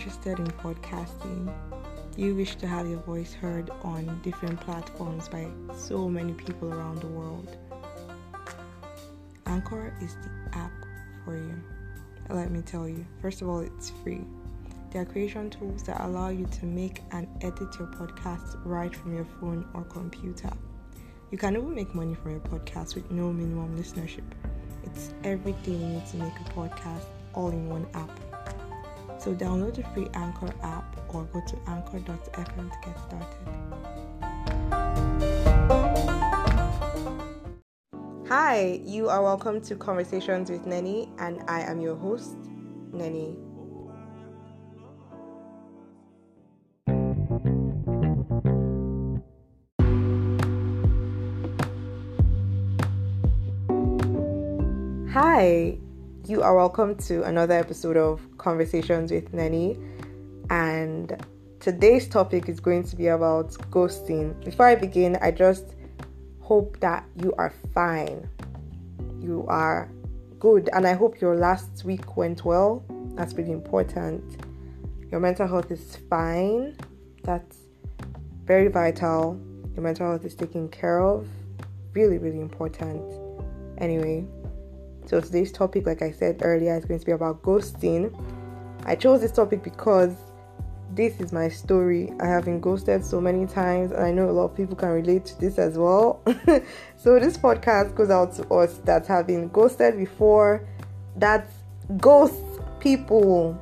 interested in podcasting? You wish to have your voice heard on different platforms by so many people around the world? Anchor is the app for you. Let me tell you, first of all, it's free. There are creation tools that allow you to make and edit your podcast right from your phone or computer. You can even make money from your podcast with no minimum listenership. It's everything you need to make a podcast all in one app. So download the free Anchor app or go to anchor.fm to get started. Hi, you are welcome to Conversations with Nenny, and I am your host, Nenny. Hi, you are welcome to another episode of Conversations with Nenny, and today's topic is going to be about ghosting. Before I begin, I just hope that you are fine, you are good, and I hope your last week went well. That's pretty important. Your mental health is fine, that's very vital. Your mental health is taken care of, really, really important. Anyway, so today's topic, like I said earlier, is going to be about ghosting. I chose this topic because this is my story. I have been ghosted so many times, and I know a lot of people can relate to this as well. so this podcast goes out to us that have been ghosted before. That ghost people.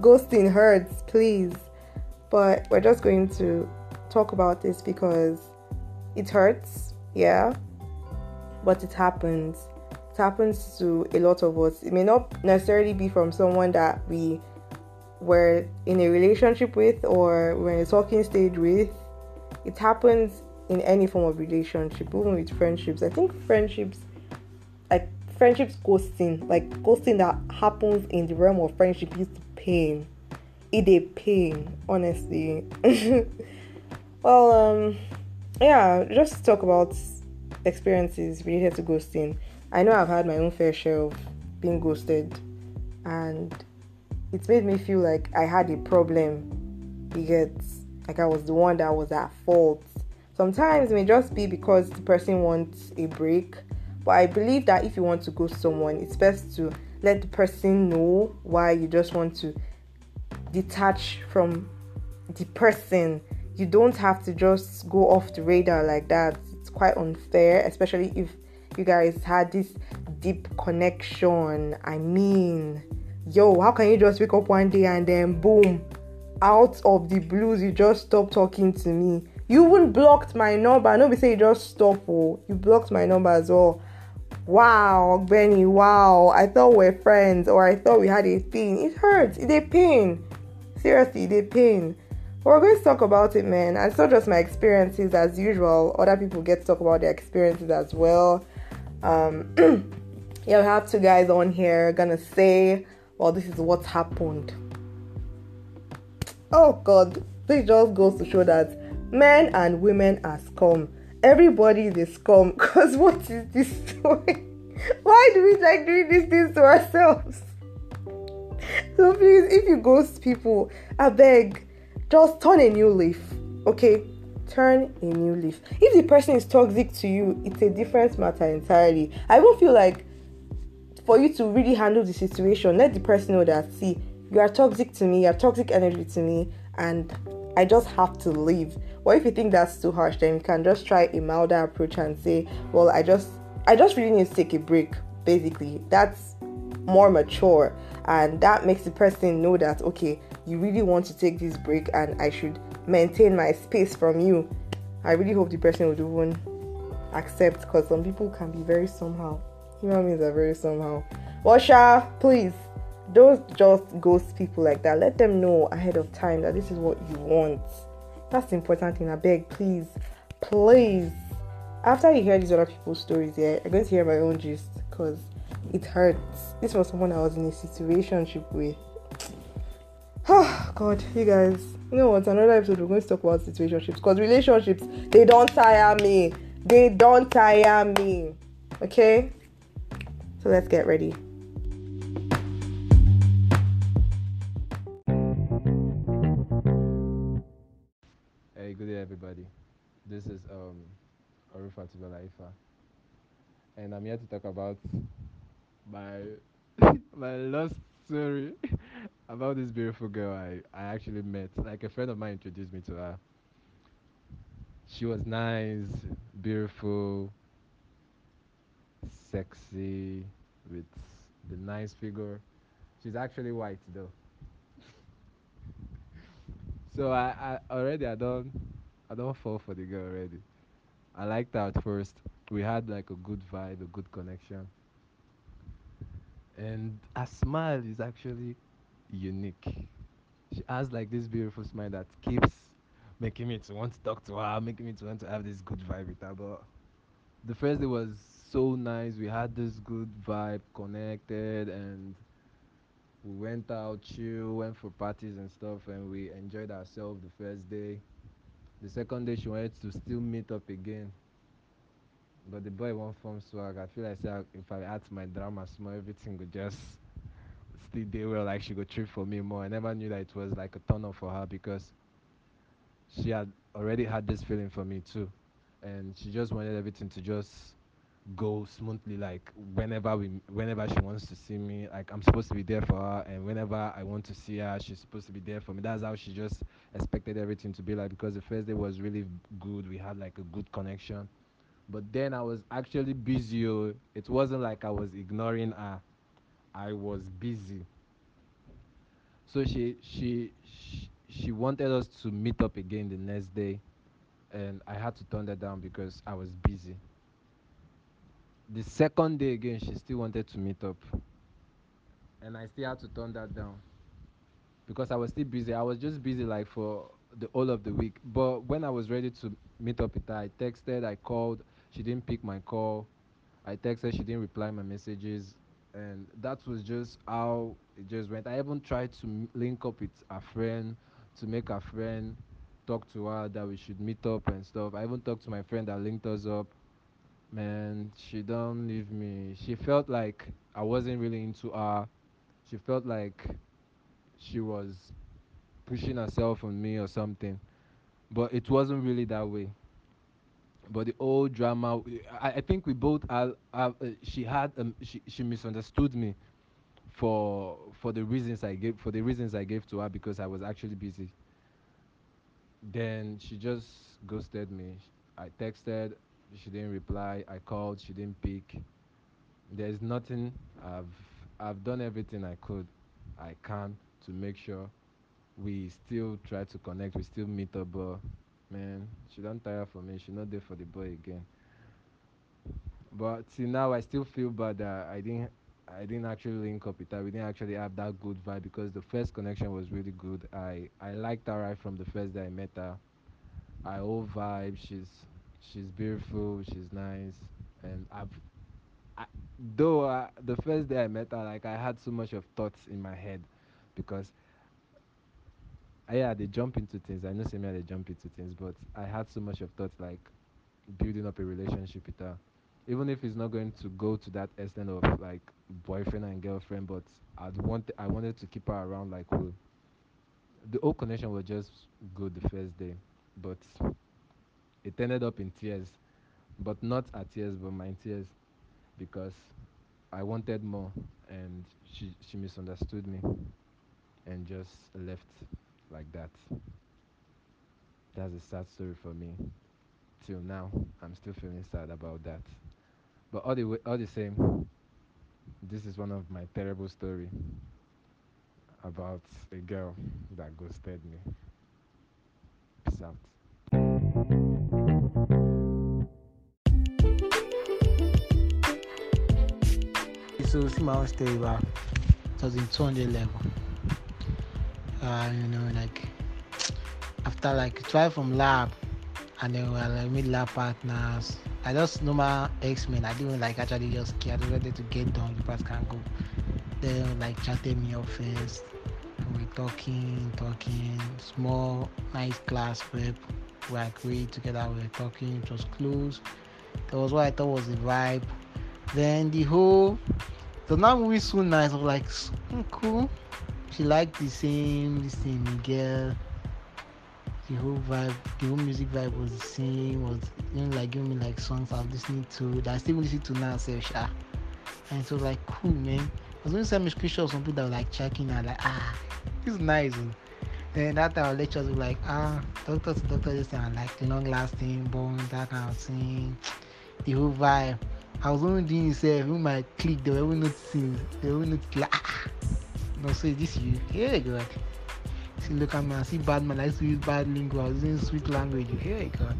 Ghosting hurts, please. But we're just going to talk about this because it hurts, yeah. But it happens it happens to a lot of us. It may not necessarily be from someone that we were in a relationship with or we're in a talking stage with. It happens in any form of relationship, even with friendships. I think friendships, like friendships ghosting, like ghosting that happens in the realm of friendship is pain. It a pain, honestly. well, um, yeah, just talk about experiences related to ghosting. I know I've had my own fair share of being ghosted, and it's made me feel like I had a problem. Get like I was the one that was at fault. Sometimes it may just be because the person wants a break, but I believe that if you want to ghost someone, it's best to let the person know why you just want to detach from the person. You don't have to just go off the radar like that. It's quite unfair, especially if you guys had this deep connection. I mean, yo, how can you just wake up one day and then boom, out of the blues, you just stop talking to me? You even blocked my number. Nobody say you just stop. Oh, you blocked my number as well. Wow, Benny, wow. I thought we are friends or I thought we had a thing. It hurts. It a pain. Seriously, it a pain. But we're going to talk about it, man. And it's not just my experiences as usual. Other people get to talk about their experiences as well. Um, yeah, we have two guys on here gonna say, well, this is what happened. Oh God, this just goes to show that men and women are scum. Everybody is a scum. Cause what is this story? Why do we like doing these things to ourselves? So please, if you ghost people, I beg, just turn a new leaf. Okay, turn a new leaf. If the person is toxic to you, it's a different matter entirely. I won't feel like for you to really handle the situation, let the person know that see, you are toxic to me, you are toxic energy to me, and I just have to leave. Or if you think that's too harsh, then you can just try a milder approach and say, Well, I just I just really need to take a break. Basically, that's more mature and that makes the person know that okay, you really want to take this break and I should maintain my space from you. I really hope the person would even accept because some people can be very somehow. Human beings are very somehow. Washa, please don't just ghost people like that. Let them know ahead of time that this is what you want. That's the important thing. I beg, please, please. After you hear these other people's stories, yeah, I'm going to hear my own gist because it hurts. This was someone I was in a situation with. Oh God, you guys, you know what? another episode. We're going to talk about situationships because relationships they don't tire me. They don't tire me. Okay, so let's get ready. Hey, good day, everybody. This is um, Orufa Tibelaifa, and I'm here to talk about my my loss story about this beautiful girl I, I actually met. Like a friend of mine introduced me to her. She was nice, beautiful, sexy, with the nice figure. She's actually white though. So I, I already I don't I don't fall for the girl already. I liked her at first. We had like a good vibe, a good connection. And her smile is actually unique. She has like this beautiful smile that keeps making me to want to talk to her, making me to want to have this good vibe with her. But the first day was so nice. We had this good vibe, connected, and we went out, chill, went for parties and stuff, and we enjoyed ourselves the first day. The second day, she wanted to still meet up again, but the boy won't form swag. I feel like I- if I add to my drama small, everything would just still day well. Like she could trip for me more. I never knew that it was like a off for her because she had already had this feeling for me too, and she just wanted everything to just go smoothly. Like whenever we, whenever she wants to see me, like I'm supposed to be there for her, and whenever I want to see her, she's supposed to be there for me. That's how she just expected everything to be like. Because the first day was really good. We had like a good connection, but then I was actually busy. oh. It wasn't like I was ignoring her. I was busy. So she she she, she wanted us to meet up again the next day, and I had to turn that down because I was busy. The second day again, she still wanted to meet up, and I still had to turn that down because I was still busy. I was just busy like for the whole of the week. But when I was ready to meet up with her, I texted, I called. She didn't pick my call. I texted, she didn't reply my messages, and that was just how it just went. I even tried to m- link up with a friend to make a friend talk to her that we should meet up and stuff. I even talked to my friend that linked us up. Man, she don't leave me. She felt like I wasn't really into her. She felt like she was pushing herself on me or something. But it wasn't really that way. But the old drama, I, I think we both, uh, uh, she had, um, she, she misunderstood me for for the reasons I gave for the reasons I gave to her because I was actually busy. Then she just ghosted me. I texted, she didn't reply. I called, she didn't pick. There's nothing. I've I've done everything I could, I can to make sure we still try to connect. We still meet up, but man, she don't tire for me. She not there for the boy again. But till now, I still feel bad that I didn't. I didn't actually link up with her. We didn't actually have that good vibe because the first connection was really good. I I liked her right from the first day I met her. I whole vibe. She's she's beautiful. She's nice, and I've I, though uh, the first day I met her, like I had so much of thoughts in my head because uh, yeah, they jump into things. I know me they jump into things, but I had so much of thoughts like building up a relationship with her. Even if it's not going to go to that extent of like boyfriend and girlfriend, but I'd want I wanted to keep her around like cool. The whole connection was just good the first day, but it ended up in tears. But not her tears, but my tears because I wanted more and she she misunderstood me and just left like that. That's a sad story for me. Till now, I'm still feeling sad about that. But all the way, all the same, this is one of my terrible story about a girl that ghosted me. Peace out. So see my own story 200 level. Uh, you know, like after like twelve from lab and then we were like mid lab partners. I just normal X-Men. I didn't like actually just care. I just wanted to get done the pass can go. Then like chatted me up first. And we talking, talking, small, nice class prep. We agreed together, we were talking, it was close. That was what I thought was the vibe. Then the whole so now movie so nice. I was like, "Mm, cool. She liked the same, the same girl. the whole vibe, the whole music vibe was the same. Was you know like giving me like songs I was listening to that I still listen to now. So sha, and it was like cool, man. I was going to send me screenshots of some people that were like checking out, like ah, it's nice. oh. Then that time our lectures were like ah, doctor to doctor, this thing, like the long lasting bond, that kind of thing. The whole vibe. I was only doing itself, when my click, they were even noticing, they were noticing like ah, no, so this you, yeah, God. See, look at me, I see bad man, I use bad lingo, I using sweet language, yeah, God.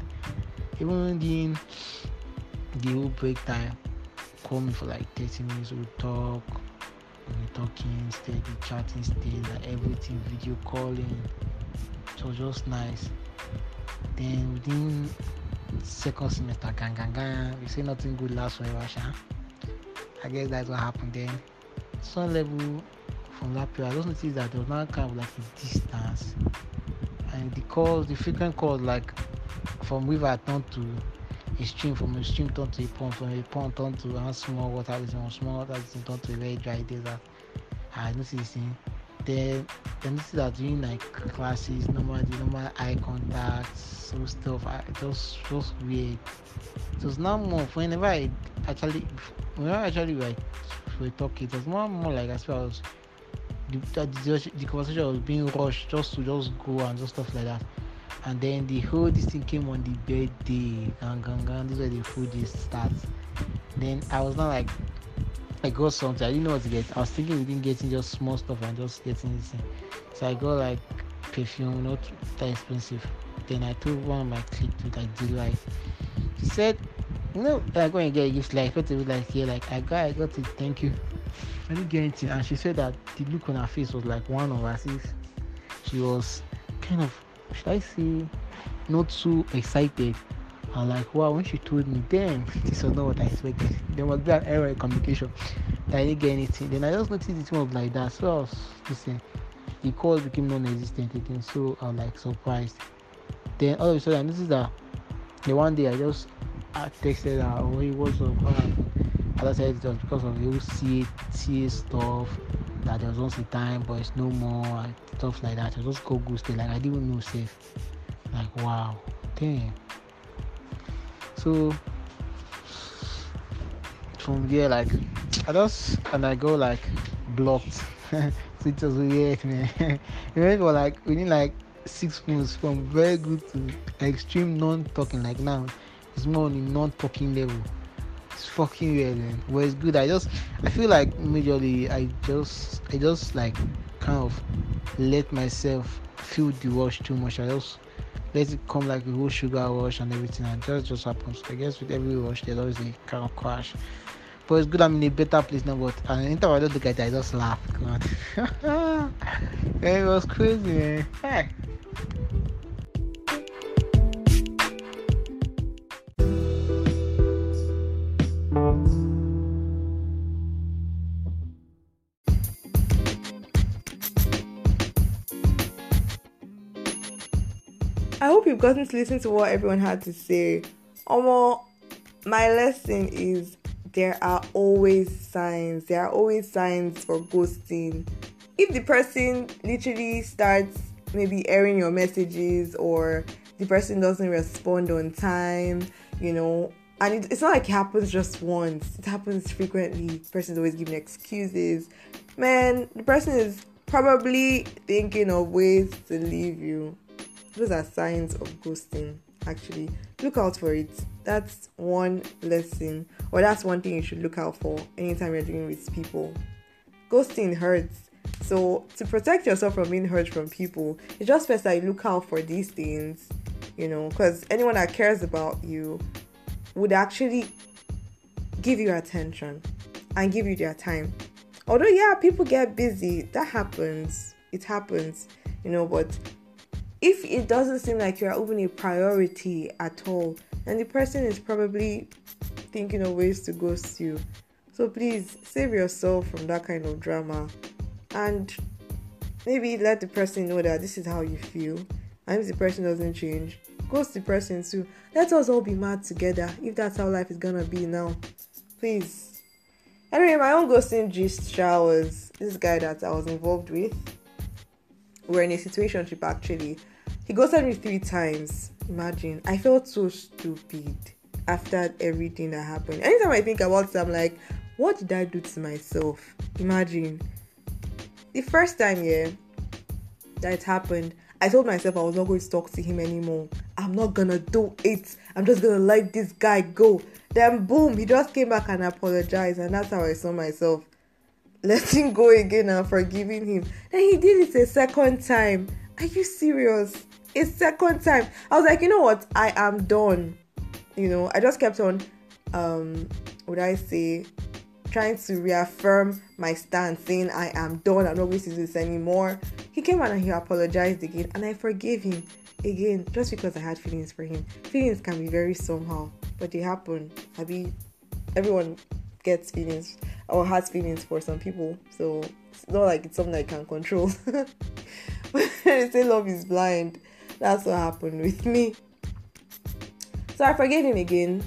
Even during the whole break time, call me for like 30 minutes, we talk, we talking, steady, chatting, steady, like everything, video calling. Was just nice. Then within second semester, gang, gang, gang, we say nothing good last forever, sha. I guess that's what happened then. Some level from that period, I just noticed that there was now kind of like a distance. And the calls, the frequent calls, like from river turned to a stream, from a stream turned to a pond, from a pond turned to a small water basin, small water basin turned to a very dry desert. I noticed this thing. Then I noticed that during like classes, normal, the normal eye contact, so stuff, I, was just weird. It was now more whenever I actually, whenever I actually like we talk, it was more more like as well as the, the, the conversation was being rushed just to just go and just stuff like that. And then the whole this thing came on the birthday, gang gang gang. This is where the food just starts. Then I was not like I got something. I didn't know what to get. I was thinking we didn't getting just small stuff and just getting this thing. So I got like perfume, not that expensive. Then I told one of my clique to like delight. She said, you know, I'm going to get a gift like what it like here, like I got I got it, thank you. I didn't get anything. And she said that the look on her face was like one of us. she was kind of should I say not too excited. I'm like, wow, when she told me, damn, this was not what I expected. There be an error in communication. that I didn't get anything. Then I just noticed it was like that. So I was listening. The calls became non existent again. So I was like surprised. Then all of a sudden this is that the one day I just I texted her, oh? What happened? I said, it was because of the CA stuff that there was once a time, but it's no more, and stuff like that. I just go ghosted, like I didn't know safe. Like, wow, damn. So from there, like I just and I go like blocked. so it was weird, man. Remember, like within like six months from very good to extreme non-talking. Like now, it's more on non-talking level. It's fucking weird, man. But it's good. I just I feel like majorly I just I just like kind of let myself feel the rush too much. I just let it come like a whole sugar rush and everything, and that just happens. I guess with every rush, there's always a kind of crash. But it's good I'm in a better place now. But and anytime I don't look at it, I just laugh. God. it was crazy, man. Hey. I hope you've gotten to listen to what everyone had to say. Omo, my lesson is there are always signs. There are always signs for ghosting. If the person literally starts maybe airing your messages or the person doesn't respond on time, you know, and it, it's not like it happens just once, it happens frequently. The person's always giving excuses. Man, the person is probably thinking of ways to leave you those are signs of ghosting actually. Look out for it. That's one lesson or that's one thing you should look out for anytime you're dealing with people. Ghosting hurts. So to protect yourself from being hurt from people it's just best that you look out for these things you know because anyone that cares about you would actually give you attention and give you their time. Although yeah people get busy. That happens. It happens you know but if it doesn't seem like you're even a priority at all, then the person is probably thinking of ways to ghost you. So please save yourself from that kind of drama and maybe let the person know that this is how you feel. And if the person doesn't change, ghost the person too. Let us all be mad together if that's how life is gonna be now. Please. Anyway, my own ghosting gist was this guy that I was involved with. We're in a situationship actually he ghosted me three times. Imagine. I felt so stupid after everything that happened. Anytime I think about it, I'm like, what did I do to myself? Imagine. The first time, yeah, that it happened, I told myself I was not going to talk to him anymore. I'm not gonna do it. I'm just gonna let this guy go. Then boom, he just came back and apologized, and that's how I saw myself letting go again and forgiving him. Then he did it a second time. Are you serious? A second time. I was like, you know what? I am done. You know, I just kept on um would I say trying to reaffirm my stance, saying I am done, I'm not going to do this anymore. He came out and he apologized again, and I forgave him again just because I had feelings for him. Feelings can be very somehow, but they happen. I mean, everyone gets feelings or has feelings for some people, so it's not like it's something I can control. they say love is blind. That's what happened with me. So I forgave him again,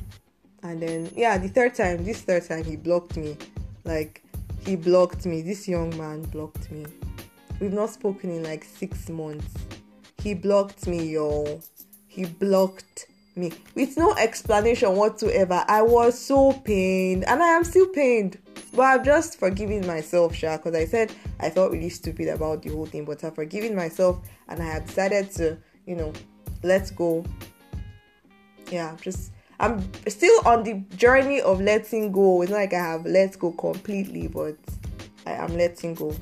and then yeah, the third time, this third time he blocked me. Like he blocked me. This young man blocked me. We've not spoken in like six months. He blocked me, y'all. He blocked me with no explanation whatsoever. I was so pained, and I am still pained. But I've just forgiven myself, Sha, because I said I felt really stupid about the whole thing. But I've forgiven myself, and I have decided to, you know, let's go. Yeah, just I'm still on the journey of letting go. It's not like I have let go completely, but I am letting go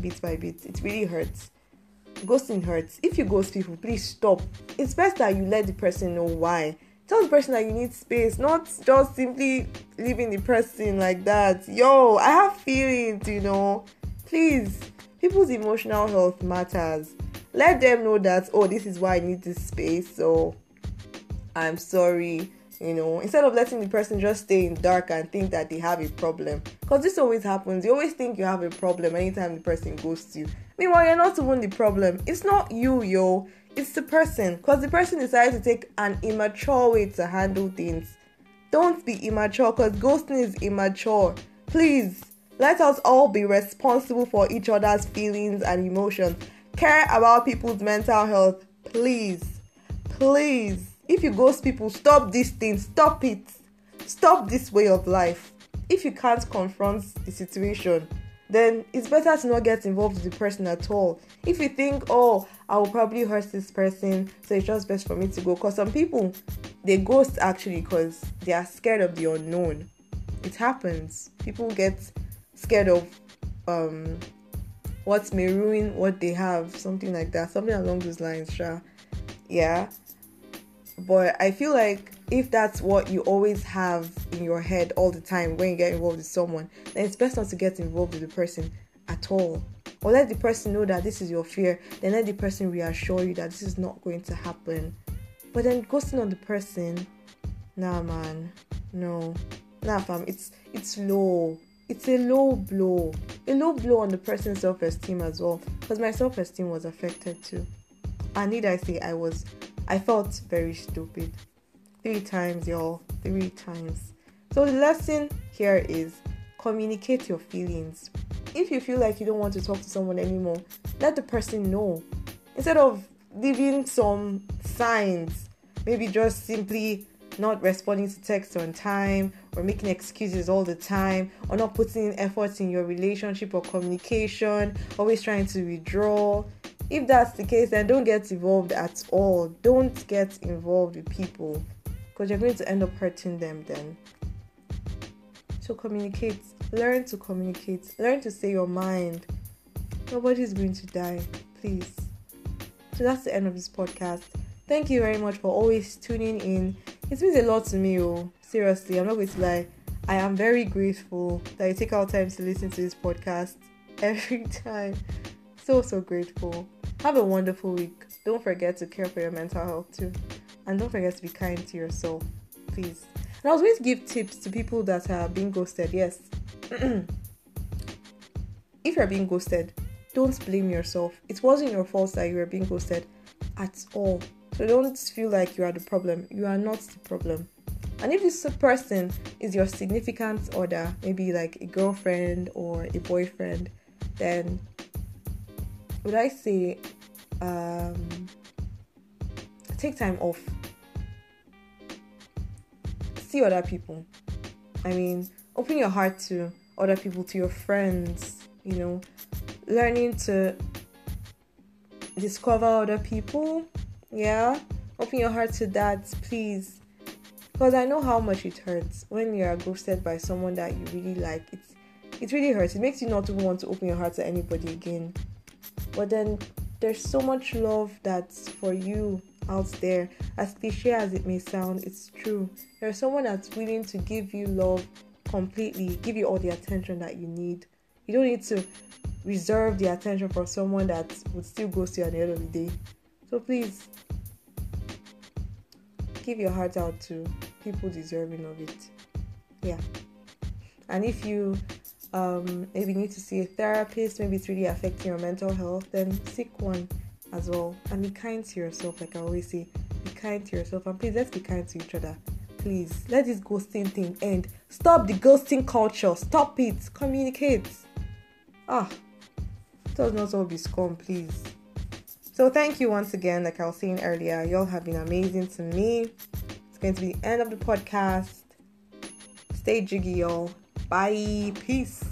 bit by bit. It really hurts. Ghosting hurts. If you ghost people, please stop. It's best that you let the person know why. Tell the person that you need space, not just simply leaving the person like that. Yo, I have feelings, you know. Please, people's emotional health matters. Let them know that, oh, this is why I need this space. So I'm sorry you know instead of letting the person just stay in dark and think that they have a problem because this always happens you always think you have a problem anytime the person goes to you meanwhile you're not even the problem it's not you yo it's the person because the person decided to take an immature way to handle things don't be immature because ghosting is immature please let us all be responsible for each other's feelings and emotions care about people's mental health please please if you ghost people, stop this thing, stop it. Stop this way of life. If you can't confront the situation, then it's better to not get involved with the person at all. If you think, oh, I will probably hurt this person, so it's just best for me to go. Because some people, they ghost actually because they are scared of the unknown. It happens. People get scared of um, what may ruin what they have, something like that, something along those lines, sure. Yeah. But I feel like if that's what you always have in your head all the time when you get involved with someone, then it's best not to get involved with the person at all. Or let the person know that this is your fear, then let the person reassure you that this is not going to happen. But then ghosting on the person, nah man, no. Nah fam, it's it's low. It's a low blow. A low blow on the person's self-esteem as well. Because my self-esteem was affected too. And need I say I was I felt very stupid. Three times, y'all. Three times. So the lesson here is communicate your feelings. If you feel like you don't want to talk to someone anymore, let the person know. Instead of leaving some signs, maybe just simply not responding to texts on time or making excuses all the time or not putting in efforts in your relationship or communication, always trying to withdraw if that's the case, then don't get involved at all. Don't get involved with people because you're going to end up hurting them then. So communicate. Learn to communicate. Learn to say your mind. Nobody's going to die. Please. So that's the end of this podcast. Thank you very much for always tuning in. It means a lot to me, oh. Seriously, I'm not going to lie. I am very grateful that you take our time to listen to this podcast every time. So, so grateful. Have a wonderful week. Don't forget to care for your mental health too. And don't forget to be kind to yourself, please. And I was going to give tips to people that are being ghosted. Yes. if you're being ghosted, don't blame yourself. It wasn't your fault that you were being ghosted at all. So don't feel like you are the problem. You are not the problem. And if this person is your significant other, maybe like a girlfriend or a boyfriend, then would I say um, take time off. See other people. I mean, open your heart to other people, to your friends, you know, learning to discover other people. Yeah, open your heart to that, please. Because I know how much it hurts when you are ghosted by someone that you really like. It's it really hurts. It makes you not even want to open your heart to anybody again. But then there's so much love that's for you out there. As cliche as it may sound, it's true. There's someone that's willing to give you love completely, give you all the attention that you need. You don't need to reserve the attention for someone that would still go ghost you at the end of the day. So please give your heart out to people deserving of it. Yeah. And if you um, maybe need to see a therapist, maybe it's really affecting your mental health, then seek one as well. And be kind to yourself, like I always say, be kind to yourself. And please, let's be kind to each other. Please, let this ghosting thing end. Stop the ghosting culture. Stop it. Communicate. Ah, it does not all be scum, please. So thank you once again. Like I was saying earlier, y'all have been amazing to me. It's going to be the end of the podcast. Stay jiggy, y'all. Bye. Peace.